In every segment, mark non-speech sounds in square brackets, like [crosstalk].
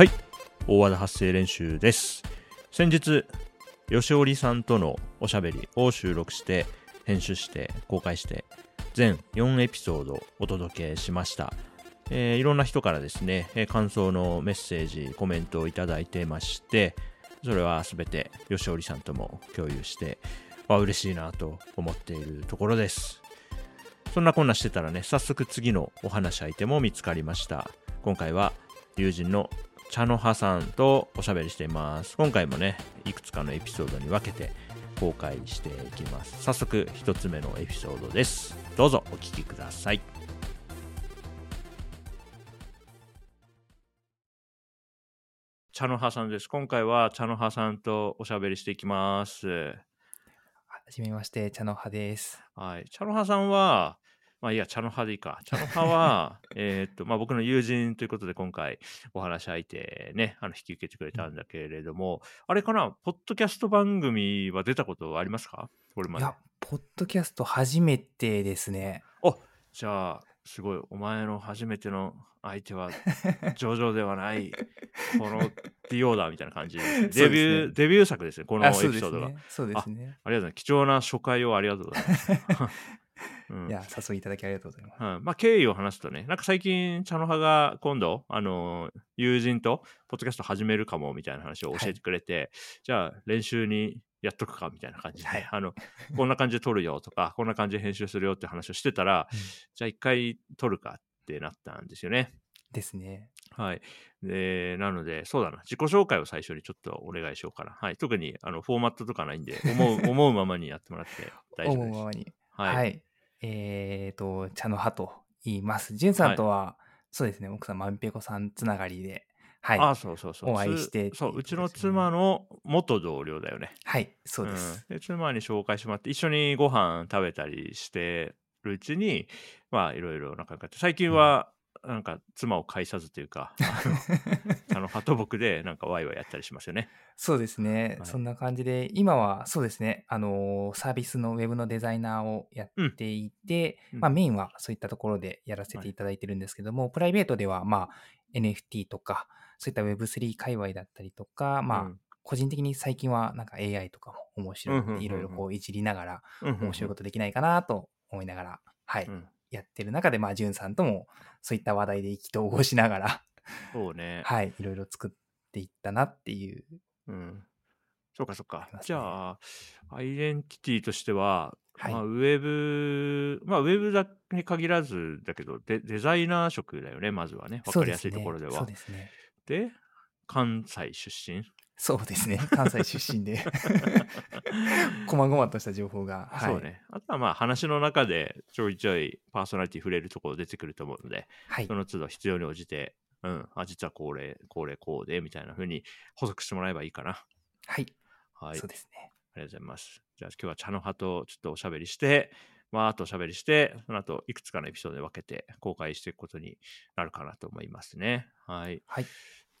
はい。大和田発声練習です。先日吉織さんとのおしゃべりを収録して編集して公開して全4エピソードお届けしました、えーいろんな人からですね、えー感想のメッセージコメントをいただいてましてそれはすべて吉織さんとも共有してあ嬉しいなと思っているところです。そんなこんなしてたらね早速次のお話し相手も見つかりました。今回は友人の茶の葉さんとおしゃべりしています。今回もねいくつかのエピソードに分けて公開していきます。早速一つ目のエピソードです。どうぞお聞きください。茶の葉さんです。今回は茶の葉さんとおしゃべりしていきます。はじめまして、茶の葉です。はい。茶の葉さんは、まあいいや、茶の葉でいいか。茶の葉は、[laughs] えーっと、まあ僕の友人ということで今回お話し相手ね、あの引き受けてくれたんだけれども、あれかな、ポッドキャスト番組は出たことありますか？これまで。いや、ポッドキャスト初めてですね。じゃあ、すごい、お前の初めての相手は [laughs] 上々ではない、このディオーダーみたいな感じ [laughs] ですね。デビュー、ねデビュー作ですね、このエあ、ピソそうでードが。そうですね。ありがとうございます。貴重な初回をありがとうございます。うんいや、誘いいただきありがとうございます。はいまあ、経緯を話すとね、なんか最近、茶の葉が今度、あのー友人と、ポッドキャスト始めるかもみたいな話を教えてくれて、じゃあ、練習にやっとくかみたいな感じで、はいあの、こんな感じで撮るよとか、[laughs] こんな感じで編集するよって話をしてたら、うんじゃあ一回撮るかってなったんですよね。ですね。はい。で、なので、そうだな、自己紹介を最初にちょっとお願いしようかな。はい。特に、あの、フォーマットとかないんで、思う、思うままにやってもらって大丈夫です。[laughs] 思うままに。はい。はい。えっ、と、茶の葉と言います。じゅんさんとは、そうですね、奥さん、まんぺこさんつながりで、はい。あそうそうそう。お会いつしてそう、うちの妻の元同僚だよね。はい、そうです。んで妻に紹介してもらって、一緒にご飯食べたりしてるうちに、まあ、いろいろ仲良くなって、最近は、なんか、妻を介さずというか、[laughs] あの、[laughs] あの、鳩僕で、なんか、ワイワイやったりしますよね。そうですね、はい。そんな感じで、今はそうですね、あのーサービスのウェブのデザイナーをやっていて、うん。まあ、メインはそういったところでやらせてい。ただいてるんですけども、プライベートでは、まあ、NFT とか、そういった Web3 界隈だったりとか、まあ、うん。個人的に最近はなんか AI とかも面白いので、いろいろこういじりながら、面白いことできないかなと思いながら、はい、うんやってる中で、まあ、じゅんさんともそういった話題で意気投合しながら、そうね。はい、いろいろ作っていったなっていう。うん。そうか、そうかねじゃあ、アイデンティティとしては、はいまあ、ウェブ、まあ、ウェブだけに限らずだけどデ、デザイナー職だよね、まずはね。わかりやすいところでは。そうですね。で関西出身、そうですね。[laughs] 関西出身で、こまごまとした情報が。はい、そう。ね。あとはまあ話の中でちょいちょいパーソナリティ触れるところ出てくると思うので、はいそ。の都度必要に応じて、うん、あ、実はこれ、これ、こうで、みたいな風に補足してもらえばいいかな。はい。はい。そうですね。ありがとうございます。じゃあ今日は茶の葉とちょっとおしゃべりして、まあ、あとおしゃべりして、その後いくつかのエピソードで分けて公開していくことになるかなと思いますね。はい。はい。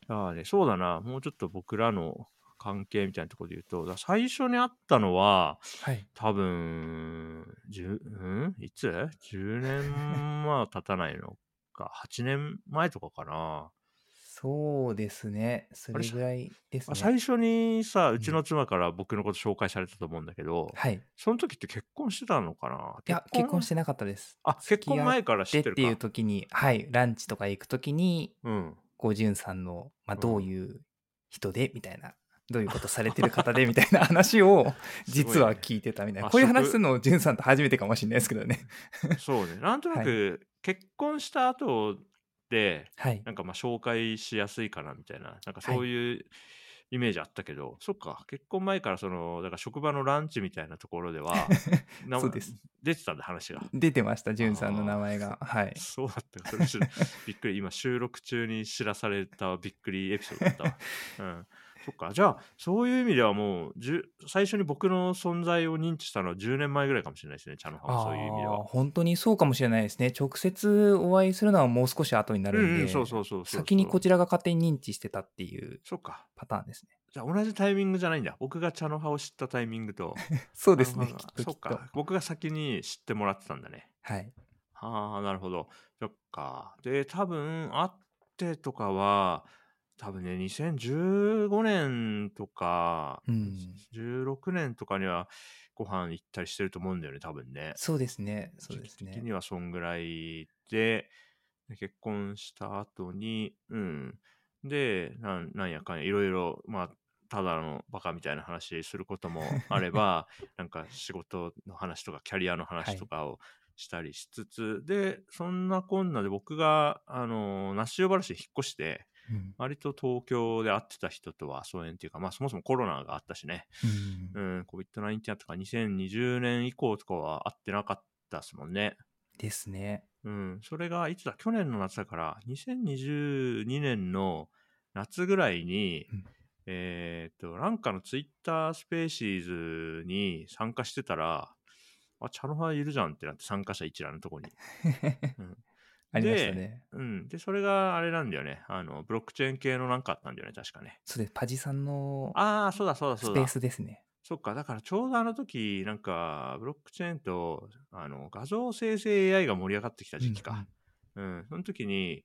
じゃあね、そうだな、もうちょっと僕らの関係みたいなところで言うと、だ最初に会ったのは、はい。多分、10、うん？いつ ?10 年は経たないのか、8年前とかかな。そうですね。それぐらいですね。あ最初にさ、うちの妻から僕のこと紹介されたと思うんだけど、はい。いその時って結婚してたのかな？や、結婚？してなかったです。あ、結婚前から知ってるか。でっていう時に、はい。ランチとか行く時に、うん。こう、じゅんさんの、まあ、うんどういう人で、みたいな。どういうことされてる方で [laughs] みたいな話を実は聞いてたみたいな。あこういう話食するのじゅんさんと初めてかもしれないですけどね。[laughs] そうね。なんとなく、結婚した後で、はい。なんかまあ紹介しやすいかなみたいな、なんかそういうイメージあったけど、そっか、結婚前からその、だから職場のランチみたいなところでは、[laughs] なそうです。出てたんだ、話が。出てました、じゅんさんの名前が。はい。[laughs] そうだったびっくり今収録中に知らされたびっくりエピソードだったわ、[laughs] うん、そっか。じゃあそういう意味ではもうじゅ最初に僕の存在を認知したのは10年前ぐらいかもしれないですね茶の葉はそういう意味であーは。本当にそうかもしれないですね。直接お会いするのはもう少し後になるんで、うんうんそうそうそうそう先にこちらが勝手に認知してたっていうそっか。パターンですね。じゃあ同じタイミングじゃないんだ。僕が茶の葉を知ったタイミングと [laughs] そうですね、きっときっか。僕が先に知ってもらってたんだね。はい。ああなるほど。そっか。で多分会ってとかは多分ね、2015年とか、うん。16年とかにはご飯行ったりしてると思うんだよね、多分ね。そうですね。そうですね時に。はそんぐらいで、で結婚した後に、うん。で、なんなんやかんや、いろいろ、まあ、ただのバカみたいな話することもあれば、[laughs] なんか仕事の話とかキャリアの話とかをしたりしつつ、で、そんなこんなで僕が、あの、那須塩原市に引っ越して、うん。割と東京で会ってた人とは疎遠っていうか、まあそもそもコロナがあったしね、う。うんん、COVID-19 とか2020年以降とかは会ってなかったですもんね。ですね。うん、それがいつだ、去年の夏だから、2022年の夏ぐらいに、うんえーっと、なんかのツイッタースペーシーズに参加してたら、あ、チャノハいるじゃんってなって参加者一覧のとこに。[laughs] うんありましたね。うん。で、それがあれなんだよね。あの、ブロックチェーン系のなんかあったんだよね、確かね。そうです。パジさんのああ、そうだそうだそうだ。スペースですね。そっか、だからちょうどあの時、なんか、ブロックチェーンと、あの、画像生成 AI が盛り上がってきた時期か。うん、その時に、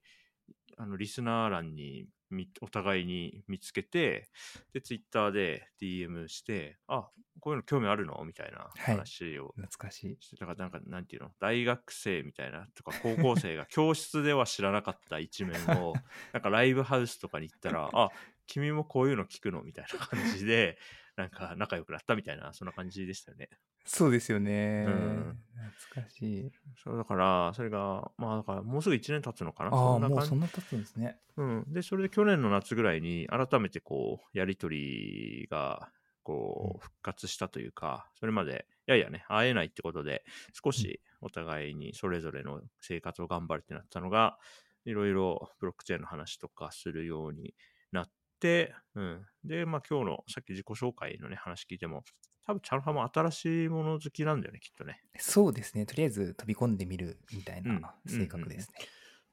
あの、リスナー欄にみお互いに見つけて、で、ツイッターで DM して、あ、こういうの興味あるの？みたいな話を懐かしい。だからなんか、なんていうの？大学生みたいな、とか高校生が [laughs] 教室では知らなかった一面を、[laughs] なんかライブハウスとかに行ったら、あ、君もこういうの聞くの？みたいな感じで、なんか仲良くなったみたいな、そんな感じでしたよね。そうですよね。うん懐かしい。そうだから、それが、まあだからもうすぐ1年経つのかな。ああ、もうそんな感じそんな経つんですね。うん。で、それで去年の夏ぐらいに改めてこう、やりとりが、こうんう、復活したというか、それまで、いやいやね、会えないってことで、少しお互いにそれぞれの生活を頑張るってなったのが、いろいろブロックチェーンの話とかするようになって、うん。で、まあ今日のさっき自己紹介のね、話聞いても、多分チャンハも新しいもの好きなんだよね、きっとね。そうですね。とりあえず飛び込んでみるみたいうんな性格ですね。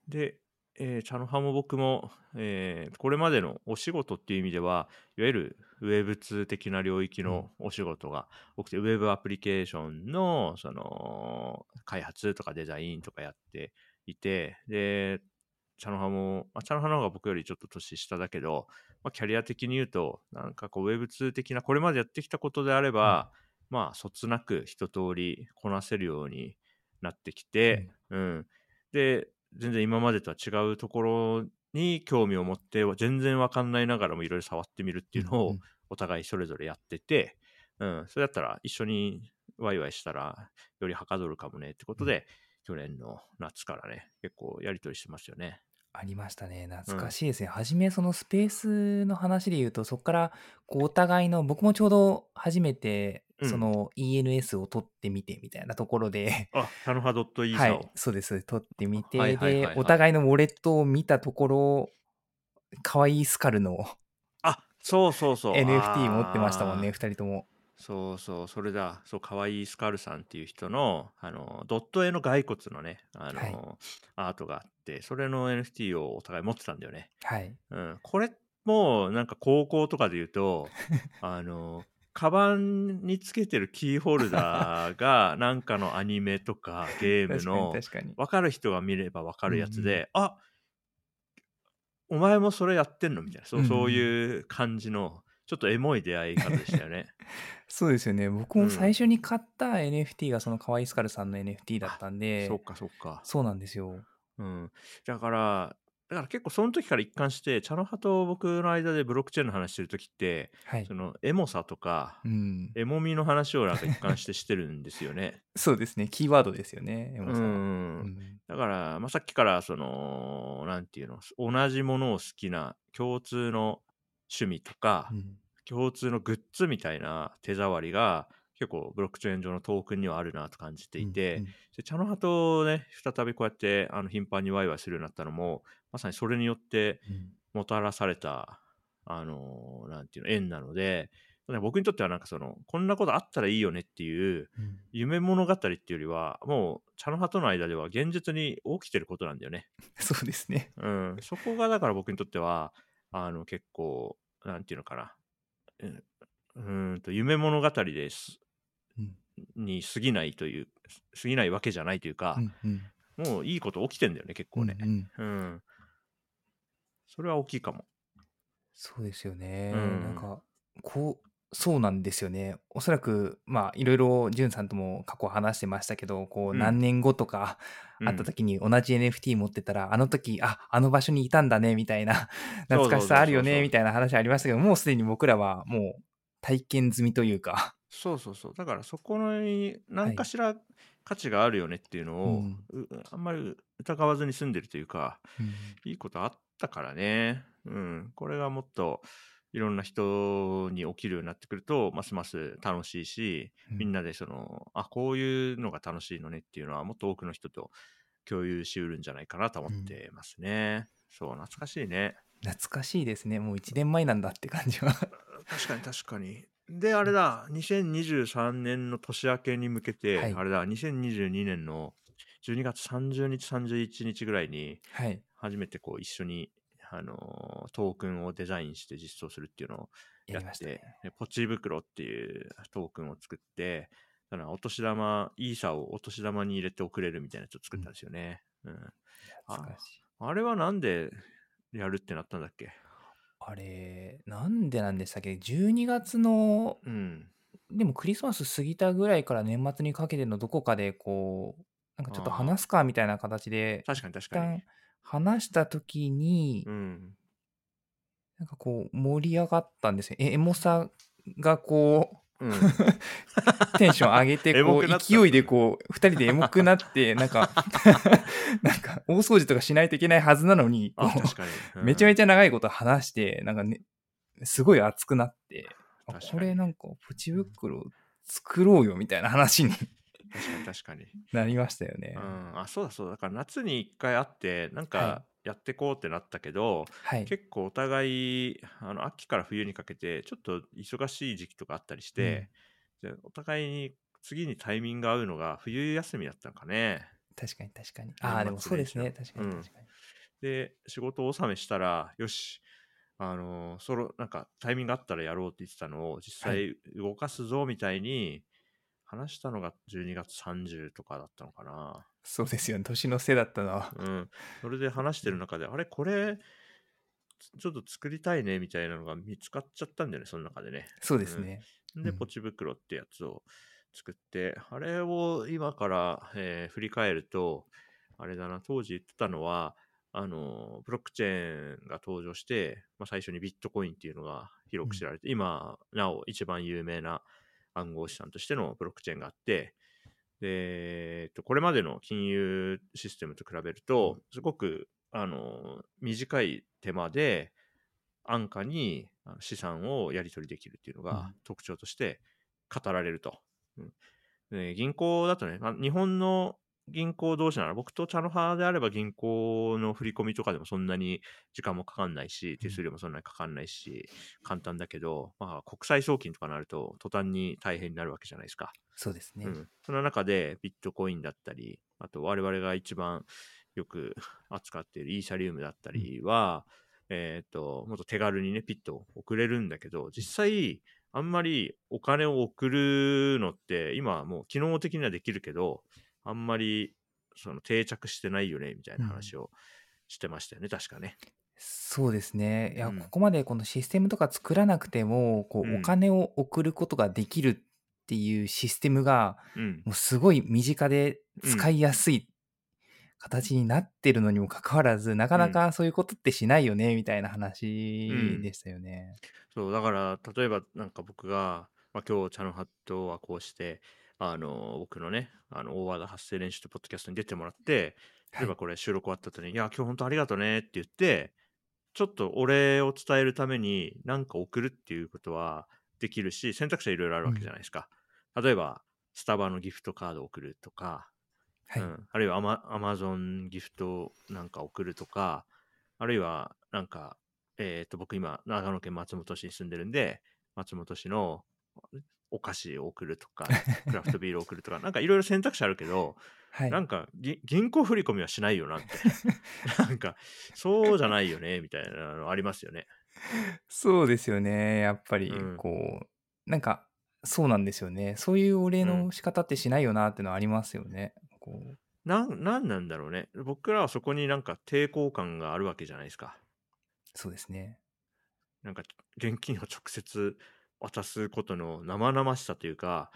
で、えー、チャノハも僕も、えーこれまでのお仕事っていう意味では、いわゆるウェブ通的な領域のお仕事が多くて、ウェブアプリケーションのその開発とかデザインとかやっていて、で、チャノハも、まあ、チャノハの方が僕よりちょっと年下だけど、まあ、キャリア的に言うと、なんかこう、ウェブ通的な、これまでやってきたことであれば、まあ、そつなく一通りこなせるようになってきて、うん。で、全然今までとは違うところに興味を持って、全然わかんないながらもいろいろ触ってみるっていうのをんんお互いそれぞれやってて、うん、それだったら一緒にワイワイしたらよりはかどるかもねってことで、去年の夏からね、結構やりとりしてますよね。ありましたね。懐かしいですね。初め、そのスペースの話で言うと、そこから、こう、お互いの、僕もちょうど初めて、うんその ENS を取ってみてみたいなところで、あ、タノハ .e はいそうです。取ってみて、はいはいはいはいで、お互いのウォレットを見たところ、可愛いスカルのあ、そうそうそう。NFT 持ってましたもんね、あー二人とも。そうそう、それだ。そう、かわいいスカルさんっていう人の、あの、ドット絵の骸骨のね、あの、はいアートがあって、それの NFT をお互い持ってたんだよね。はい。うん。これも、なんか高校とかで言うと、[laughs] あの、カバンにつけてるキーホルダーが、[laughs] なんかのアニメとかゲーム確かにの、確かに。わかる人が見ればわかるやつうんで、あお前もそれやってんの？みたいな、そううんそういう感じの、ちょっとエモい出会い方でしたよね。[laughs] そうですよね。僕うんも最初に買った NFT がその可愛いスカルさんの NFT だったんで、そうか、そうか。そうなんですよ。うん。だから、だから結構その時から一貫して、茶の葉と僕の間でブロックチェーンの話してる時って、はいそ。のエモさとかう、ん。エモみの話をなんか一貫してしてるんですよね。[laughs] そうですね。キーワードですよね、う山さ。うんだから、まあ、さっきから、その、なんていうの、同じものを好きな共通の趣味とか、うん共通のグッズみたいな手触りが、結構ブロックチェーン上のトークンにはあるなと感じていて、うんで茶の葉とね、再びこうやってあの頻繁にワイワイするようになったのも、まさにそれによってうんもたらされた、あのーなんていうの、縁なので、僕にとってはなんかその、こんなことあったらいいよねっていう、うん夢物語っていうよりは、もう茶の葉との間では現実に起きてることなんだよね。[laughs] そうですね。うん。そこがだから僕にとっては、あの、結構、なんていうのかな。うんと、夢物語です。うんに過ぎないという、過ぎないわけじゃないというかう、んうんもういいこと起きてんだよね、結構ね。うんうんうん。それは大きいかも。そうですよね。うんなんか、こう、そうなんですよね。おそらく、まあ、いろいろ、じゅんさんとも過去話してましたけど、こう、うん。何年後とか、会った時に同じ NFT 持ってたら、あの時、あ、あの場所にいたんだね、みたいな、[laughs] 懐かしさあるよね、みたいな話ありましたけど、もうすでに僕らはもう体験済みというか、そうそうそう。だからそこに何かしら価値があるよねっていうのを、うん。うあんまり疑わずに住んでるというかうん。いいことあったからね、うん、これがもっといろんな人に起きるようになってくるとますます楽しいしみんなでそのあこういうのが楽しいのねっていうのはもっと多くの人と共有しうるんじゃないかなと思ってますね、そう懐かしいね懐かしいですね。もう1年前なんだって感じは。[laughs] 確かに確かにであれだ2023年の年明けに向けて、はいあれだ2022年の12月30日31日ぐらいにはい。初めてこう一緒にあのートークンをデザインして実装するっていうのをやってやりましたね。でポチ袋っていうトークンを作ってだからお年玉イーサをお年玉に入れて送れるみたいなやつを作ったんですよね、うん懐かしい。あれはなんでやるってなったんだっけ？あれ、なんでなんでしたっけ ?12 月の、うんでもクリスマス過ぎたぐらいから年末にかけてのどこかでこう、なんかちょっと話すかみたいな形で、一確かに確かに旦話した時に、うん。なんかこう盛り上がったんですよ。えエモさがこう、うん。[laughs] テンション上げて、こう勢いでこう、二人でエモくなって、なんか、[laughs] なんか大掃除とかしないといけないはずなのに、こうあ確かに、めちゃめちちゃ長いこと話して、なんかね、すごい熱くなって、これなんかプチ袋作ろうよみたいな話にゃ確かに確かに、[laughs] なりましたよねう。ん、あそうだそうだだから夏に一回会ってなんはかやってこうってなったけど、はい。結構お互いあの秋から冬にかけてちょっと忙しい時期とかあったりして、でお互いに次にタイミング合うのが冬休みだったのかね確かに確かに。ああ、でもそうですね。確かに確かに。で仕事納めしたらよしあのそのなんかタイミングあったらやろうって言ってたのを実は際動かすぞみたいに話したのが12月30とかだったのかな。そうですよね。年の瀬だったのは。うん。それで話してる中で、あれ、これ、ちょっと作りたいねみたいなのが見つかっちゃったんだよね、その中でね。そうですね。で、うんポチ袋ってやつを作って、あれを今から、えー振り返ると、あれだな、当時言ってたのは、あの、ブロックチェーンが登場して、まあ、最初にビットコインっていうのが広く知られて、今、なお一番有名な暗号資産としてのブロックチェーンがあって、で、えっと、これまでの金融システムと比べると、すごく、あの、短い手間で、安価に資産をやり取りできるっていうのうん。が特徴として語られると。うん。で銀行だとね、まあ、日本の銀行同士なら僕と茶の葉であれば銀行の振り込みとかでもそんなに時間もかかんないし手数料もそんなにかかんないし簡単だけど、まあ、国際送金とかになると途端に大変になるわけじゃないですか。そうですね。うん、その中でビットコインだったり、あと我々が一番よく扱っているイーサリウムだったりは、えっ、と、もっと手軽にね、ピッと送れるんだけど、実際、あんまりお金を送るのって、今はもう機能的にはできるけど、あんまりその定着してないよね、みたいな話をしてましたよね、確かね。そうですね。いや、うんここまでこのシステムとか作らなくても、こう、うんお金を送ることができるっていうシステムが、うん。もうすごい身近で使いやすい形になってるのにもかかわらず、なかなかそういうことってしないよね、みたいな話でしたよね。そう、だから、例えばなんか僕が、まあ、今日、茶の葉とはこうして、あの、僕のね、あの、大和田発声練習とポッドキャストに出てもらって、例えばこれ収録終わった後に、い、や、今日本当ありがとうねって言って、ちょっとお礼を伝えるために何か送るっていうことはできるし、選択肢はいろいろあるわけじゃないですか。例えば、スタバのギフトカードを送るとか、はい。うん、あるいはアマアマゾンギフトなんか送るとか、あるいはなんか、えっ、と、僕今、長野県松本市に住んでるんで、松本市のお菓子を送るとか、クラフトビールを送るとか、なんかいろいろ選択肢あるけど、[laughs] はい。なんかぎ銀行振り込みはしないよなって。[laughs] [laughs] なんか、そうじゃないよね、みたいなのありますよね。そうですよね。やっぱりうん、こう、なんか、そうなんですよね。そういうお礼うの仕方ってしないよなってのはありますよね。こうなん、なんなんだろうね。僕らはそこになんか抵抗感があるわけじゃないですか。そうですね。なんか現金を直接渡すことの生々しさというか、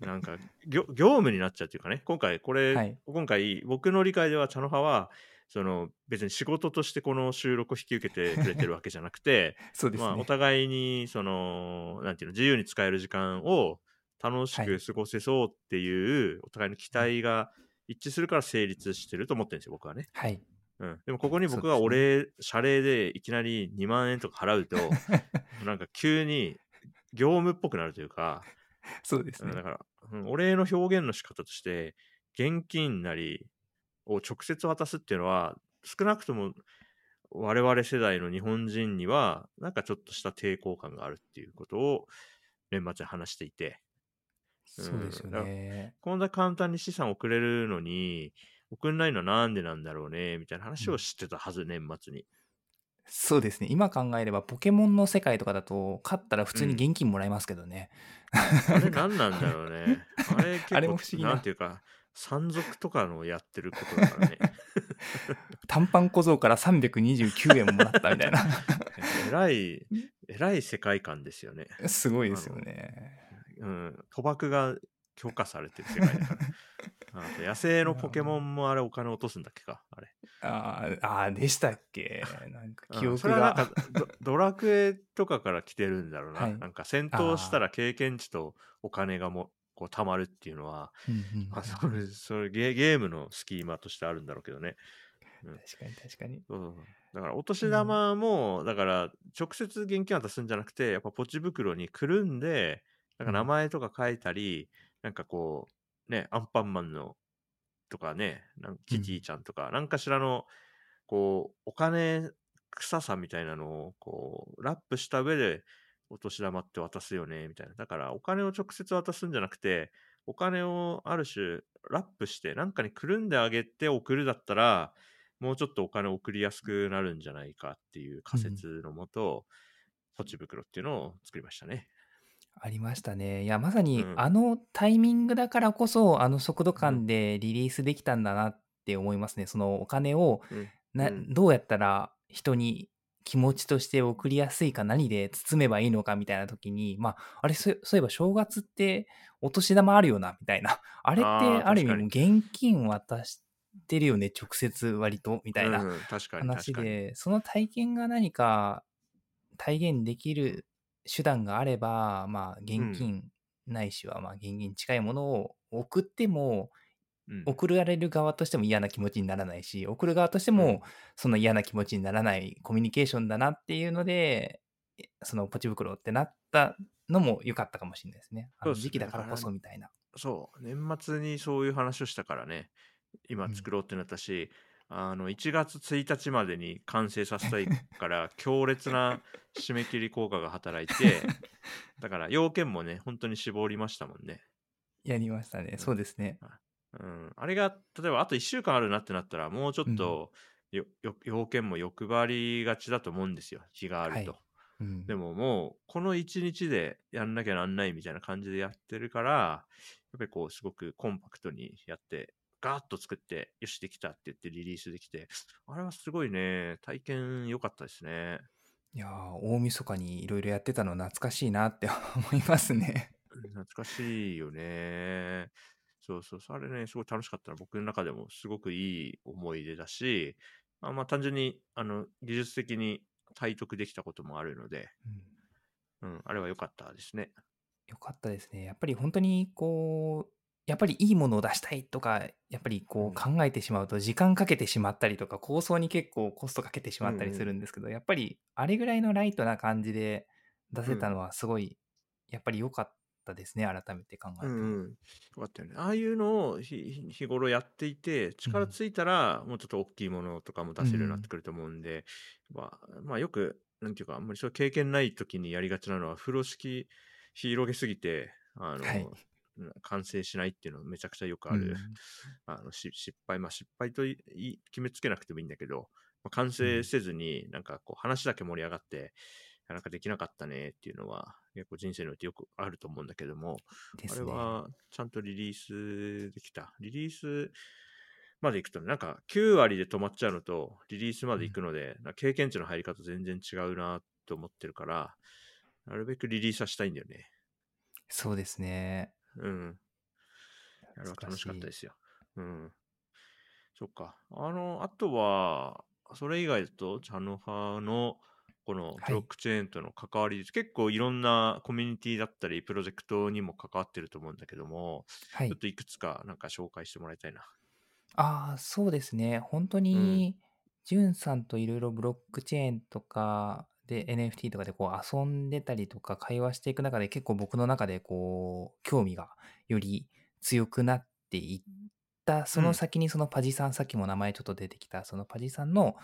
なんか業業務になっちゃうというかね、今回これ、はい。今回僕の理解では茶の葉は、その別に仕事としてこの収録を引き受けてくれてるわけじゃなくて、[laughs] そうですまあおね。互いにその、なんていうの、自由に使える時間を楽しはい。く過ごせそうっていうお互いの期うん。待が一致するから成立してると思ってるんですよ、僕はね。はい。うん。でもここに僕がおそうですね。礼、謝礼でいきなり2万円とか払うと、[laughs] なんか急に業務っぽくなるというか、[laughs] そうですね。から、うん、お礼の表現の仕方として、現金なりを直接渡すっていうのは、少なくとも我々世代の日本人には、なんかちょっとした抵抗感があるっていうことを年末に話していて、うそうですよね。こんな簡単に資産送れるのに、送んないのはなんでなんだろうね、みたいなう話をん。してたはず、年末に。そうですね。今考えれば、ポケモンの世界とかだと、勝ったら普通にうん。現金もらえますけどね。あれなんか何なんだろうね。[laughs] あれ結あれも構、不思議な。なんていうか、山賊とかのやってることだからね。短パン小僧から329円もらったみたいな。[laughs] えらい、えらい世界観ですよね。すごいですよね。うん、賭博が許可されてる世界だから。あと野生のポケモーンもあれお金落とすんだっけか、あれ。あでしたっけ？なんか記憶れはなんド、[laughs] ドラクエとかから来てるんだろうな。はい。なんか戦闘したあら経験値とお金がもこう貯まるっていうのは、まあ、うんそれ、それゲ、ゲームのスキーマとしてあるんだろうけどね。うん。確かに確かに。そうそうそうだから、おう年ん。玉も、だから、直接現金渡すんじゃなくて、やっぱポチ袋にくるんで、なんうん。か名前とか書いたり、なんかこう、ね、アンパンマンのとかね、なんうん。キティちゃんとか、なんかしらの、こう、お金臭さみたいなのを、こう、ラップした上で、お年玉って渡すよね、みたいな。だから、お金を直接渡すんじゃなくて、お金をある種、ラップして、なんかにくるんであげて送るだったら、もうちょっとお金を送りやすくなるんじゃないかっていう仮うん。説のもと、ポチ袋っていうのを作りましたね。ありましたね。いや、まさにうん。あのタイミングだからこそ、あの速度うん。感でリリースできたんだなって思いますね。そのお金をうん。うな、ん。どうやったら人に気持ちとして送りやすいか、何で包めばいいのかみたいな時に、まあ、あれ、そそういえば正月ってお年玉あるよな、みたいな。あれってある意。味もう現金渡してるよね、直接割と、みたいなうん、確かに、確かに。話で、その体験が何か体現できる手段があれば、まあ、うん。現金ないしは、まあ、現金に近いものを送っても、うん。送られる側としても嫌な気持ちにならないし、送る側としてもうん。その嫌な気持ちにならないコミュニケーションだなっていうので、えそのポチ袋ってなったのも良かったかもしれないですね。時期だからこそみたいな。そう、年末にそういう話をしたからね、今うん。作ろうってなったし、あの、1月1日までに完成させたいから、[laughs] 強烈な締め切り効果が働いて、だから要件もね、本当に絞りましたもんね。やりましたね。うん。そうですね。あうん、あれが、例えばあと1週間あるなってなったら、もうちょうん。っとよよ要件も欲張りがちだと思うんですよ、日があはい。ると。うん。でももう、この1日でやんなきゃなんないみたいな感じでやってるから、やっぱりこう、すごくコンパクトにやって、ガーッと作って、よし、できたって言ってリリースできて、あれはすごいね、体験良かったですね。いやー、大晦日にいろいろやってたの懐かしいなって [laughs] 思いますね。うん懐かしいよね。そうそうあれね、すごい楽しかったな。僕の中でもすごくいい思い出だし、まあ、まあ単純に、あの、技術的に体得できたこともあるので、うん。うん、あれは良かったですね。よかったですね。やっぱり本当にこう、やっぱりいいものを出したいとか、やっぱりう。こうん考えてしまうと時間かけてしまったりとか、構想に結構コストかけてしうまったりすんるんですけど、やっぱりあれぐらいのライトな感じで出うん。うん。せたのはすごい、やっぱり良かったですね。改めて考えても。うんうん。よかったよね。ああいうのを日頃やっていて、うん。力ついたら、もうちょっと大きいものとかもう出せるようになってん。くると思うんで、まあ、まあ、よく、なんていうか、あんまりそう経験ない時にやりがちなのは、風呂敷広げすぎて、あはい。完成しないっていうのはめちゃくちゃよくある、うん。[laughs] あのし失敗、まあ失敗といい決めつけなくてもいいんだけど、まあ、完うん。成せずになんかこう話だけ盛り上がって、なんかできなかったねっていうのは結構人生においてよくあると思うんだけども、あれ。はちゃんとリリースできた。リリースまで行くとね、なんか9割で止まっちゃうのと、リリースまで行うん。くので、なんか経験値の入り方全然違うなっと思ってるから、なるべくリリースはしたいんだよね。そうですね。うん。あれは楽しかったですよ。うん。そっか。あの、あとは、それ以外だと、チャノハのこのブロックチェーンとの関わり、結構いろんなコミュニティだったり、プロジェクトにも関わってると思うんだけども、はいちょっ。といくつかなんか紹介してもらいたいな。ああ、そうですね。本当に、ジュンさんといろいろブロックチェーンとかで NFT とかでこう遊んでたりとか会話していく中で結構僕の中でこう興味がより強くなっていったその先にそのパジさん、さっきも名前ちょっと出てきたそのパジさんの、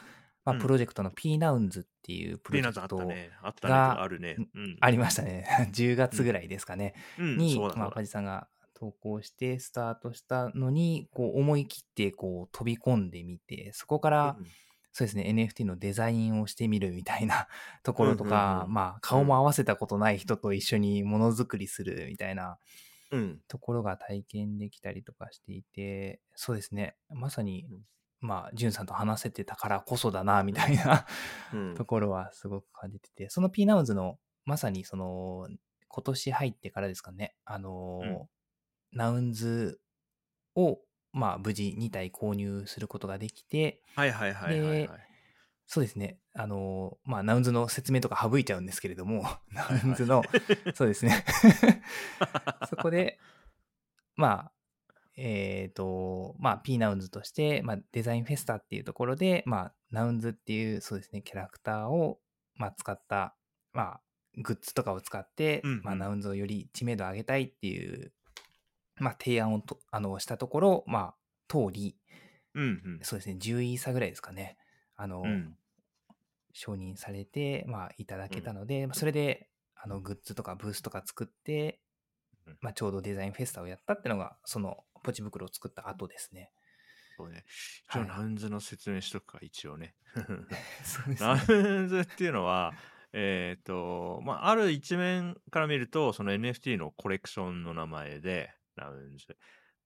まあ、うんプロジェクトの P ナウンズっていうプロジェクトったね。あったね。があるね。うん。ありましたね。[laughs] 10月ぐらいですかね。うん、に、まあ、パジさんが投稿してスタートしたのに、こう思い切ってこう飛び込んでみて、そこから、うんそうですね、NFT のデザインをしてみるみたいな [laughs] ところとか、うんうんうん。まあ、顔も合わせたことない人と一緒にものづくりするみたいなうん。ところが体験できたりとかしていて、そうですね、まさにうん、まあ、ジュンさんと話せてたからこそだな、みたいなうん。[laughs] ところはすごく感じてて、その P ナウンズの、まさにその、今年入ってからですかね、あの、うん。ナウンズを、まあ、無事2体購入することができて、はいはいはいはい、はい。そうですね。あの、まあ、ナウンズの説明とか省いちゃうんですけれども、[laughs] ナウンズの、そうですね。[laughs] そこで、まあ、えっ、と、まあ、P ナウンズとして、まあ、デザインフェスタっていうところで、まあ、ナウンズっていう、そうですね、キャラクターを、まあ、使った、まあ、グッズとかを使って、うんうんまあ、ナウンズをより知名度を上げたいっていう、まあ、提案をとあのしたところ、まあ、通り、うんうん。そうですね、10位差ぐらいですかね。あの、うん承認されて、まあ、いただけたので、まあそれで、あの、グッズとかブースとか作ってうん、まあ、ちょうどデザインフェスタをやったってのが、その、ポチ袋を作った後ですね。そうね。一応、はいナウンズの説明しとくか、一応ね。[laughs] そうですナね。ウンズっていうのは、えっ、と、まあ、ある一面から見ると、その NFT のコレクションの名前で、ナウンズ。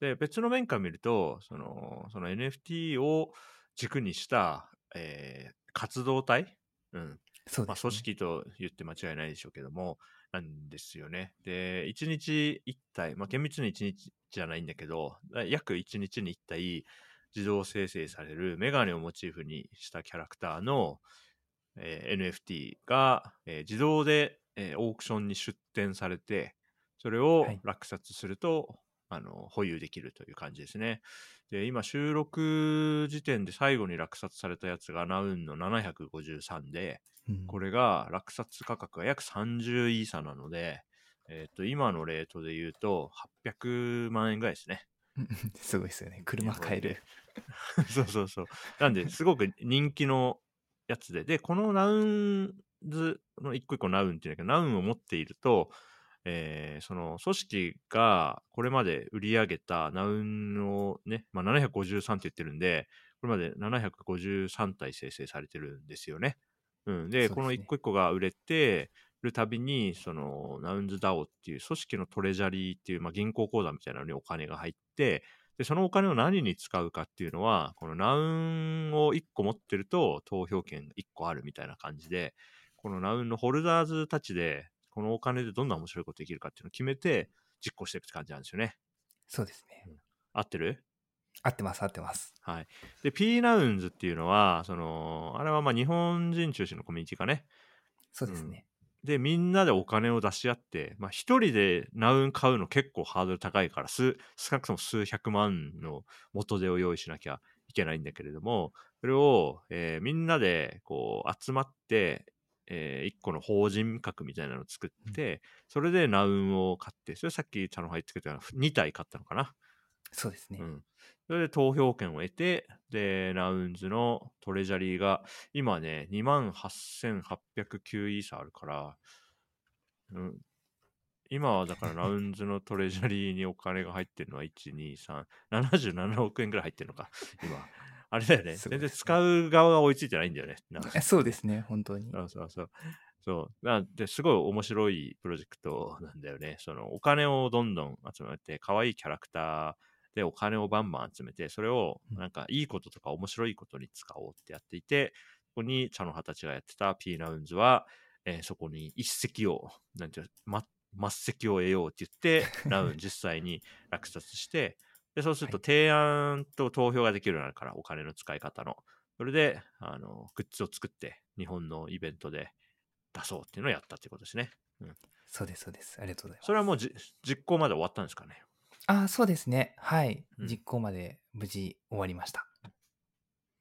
で、別の面から見ると、その、その NFT を軸にした、えー活動体？うん。まあ、そうです、ね。組織と言って間違いないでしょうけども、なんですよね。で、1日1体、まあ、厳密に1日じゃないんだけど、約1日に1体、自動生成されるメガネをモチーフにしたキャラクターの、えー NFT が、えー自動で、えーオークションに出展されて、それをはい落札すると、あの保有できるという感じですね。で、今収録時点で最後に落札されたやつがナウンの753で、うんこれが落札価格が約30イーサなので、えっ、と、今のレートで言うと800万円ぐらいですね。[laughs] すごいですよね。車買える。[laughs] そうそうそう。なんで、すごく人気のやつで、で、このナウンズの一個一個ナウンっていうんだけど、ナウンを持っていると、えーその組織がこれまで売り上げたナウンをね、まあ、753って言ってるんで、これまで753体生成されてるんですよね。うん、でですねこの一個一個が売れてるたびに、そのナウンズ DAO っていう組織のトレジャリーっていう、まあ、銀行口座みたいなのにお金が入って、で、そのお金を何に使うかっていうのは、このナウンを1個持ってると投票権1個あるみたいな感じで、このナウンのホルダーズたちで、このお金でどんな面白いことできるかっていうのを決めて実行していくって感じなんですよね。そうですね。合ってる？合ってます、合ってます。はい。で、P ナウンズっていうのは、その、あれはまあ日本人中心のコミュニティかね。そうですね。で、みんなでお金を出し合って、まあ一人でナウン買うの結構ハードル高いから、数、少なくとも数百万の元手を用意しなきゃいけないんだけれども、それを、えーみんなでこう集まって、えー一個の法人格みたいなのを作って、それで Noun を買って、それさっきチャノハ言ってたような2体買ったのかな？そうですね。うん。それで投票権を得て、で、 Nouns の treasury が、今ね、28,809イーサあるから、うん。今はだから Nouns の treasury にお金が入ってるのは1、2、3、77億円ぐらい入ってるのか、今。あれだよね。全然使う側が追いついてないんだよね。そうですね、本当に。そうそうそう。そう。なんで、すごい面白いプロジェクトなんだよね。その、お金をどんどん集めて、可愛いキャラクターでお金をバンバン集めて、それを、うんなんか、いいこととか面白いことに使おうってやっていて、ここに茶の葉たちがやってた P ナウンズは、えーそこに一石を、なんていうの、ま、末席を得ようって言って、ラウン実際に落札して、で、そうするとはい提案と投票ができるようになるから、お金の使い方の。それで、あの、グッズを作って、日本のイベントで出そうっていうのをやったっていうことですね。そうです、そうです。ありがとうございます。それはもうじ実行まで終わったんですかね？あ、そうですね。はい。うん実行まで無事終わりました。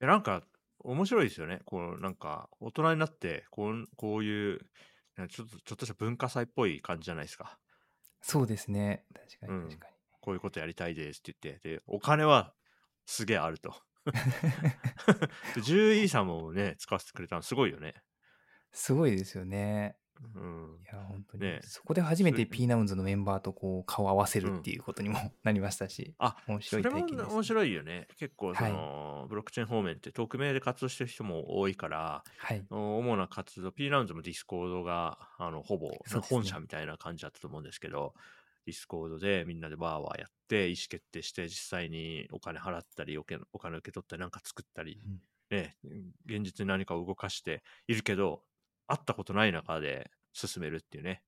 えなんか、面白いですよね。こう、なんか、大人になって、こうこういう、ちょっと、ちょっとした文化祭っぽい感じじゃないですか。そうですね。確かうんに確かに。こういうことやりたいですって言って、で、お金はすげえあると。で獣医さんもね、使わせてくれたのすごいよね。すごいですよね。うんい。や、本当に。ねそこで初めてそれ P ナウンズのメンバーとこう顔を合わせるっていうことにもなりましたし、あ、面白い体験です、ね。面白いよね。結構、そはいの、ブロックチェーン方面って匿名で活動してる人も多いから、はい。主な活動、P Nouns も Discord が、あの、ほぼ本社みたいな感じだったと思うんですけど、 Discord でみんなでわーわーやって、意思決定して、実際にお金払ったり、お金受け取ったり、なんか作ったり、うんね、現実に何かを動かしているけど、会ったことない中で進めるっていうね。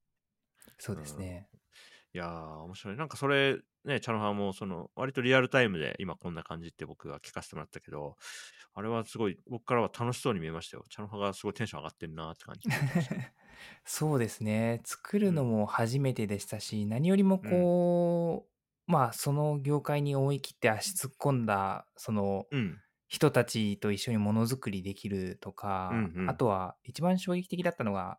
そうですね。いやー、面白い。なんかそれ、ね、チャノハも、その、割とリアルタイムで今こんな感じって僕が聞かせてもらったけど、あれはすごい、僕からは楽しそうに見えましたよ。チャノハがすごいテンション上がってんなって感じ。[laughs] そうですね。作るのも初めてでしたし、何よりもこう、まあ、その業界に思い切って足突っ込んだ、その、うん。人たちと一緒にものづくりできるとか、うんうんあとは一番衝撃的だったのが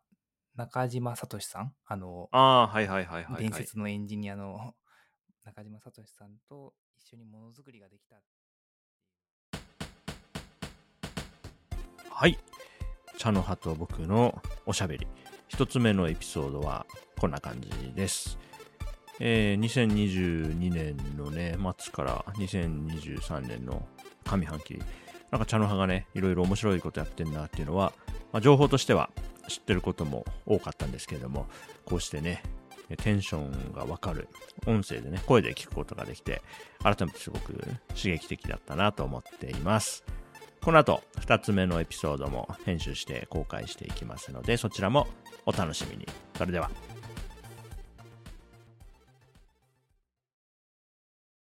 中島聡さんあの、ああ、はいはいはいはい、はい。伝説のエンジニアの [laughs] 中島聡さんと一緒にものづくりができたはい。茶の葉と僕のおしゃべり。一つ目のエピソードはこんな感じです。えー2022年のね、末から2023年の上半期、なんか茶の葉がね、いろいろ面白いことやってんなっていうのは、まあ、情報としては知ってることも多かったんですけれども、こうしてね、テンションがわかる音声でね、声で聞くことができて、改めてすごく刺激的だったなと思っています。この後、2つ目のエピソードも編集して公開していきますので、そちらもお楽しみに。それでは。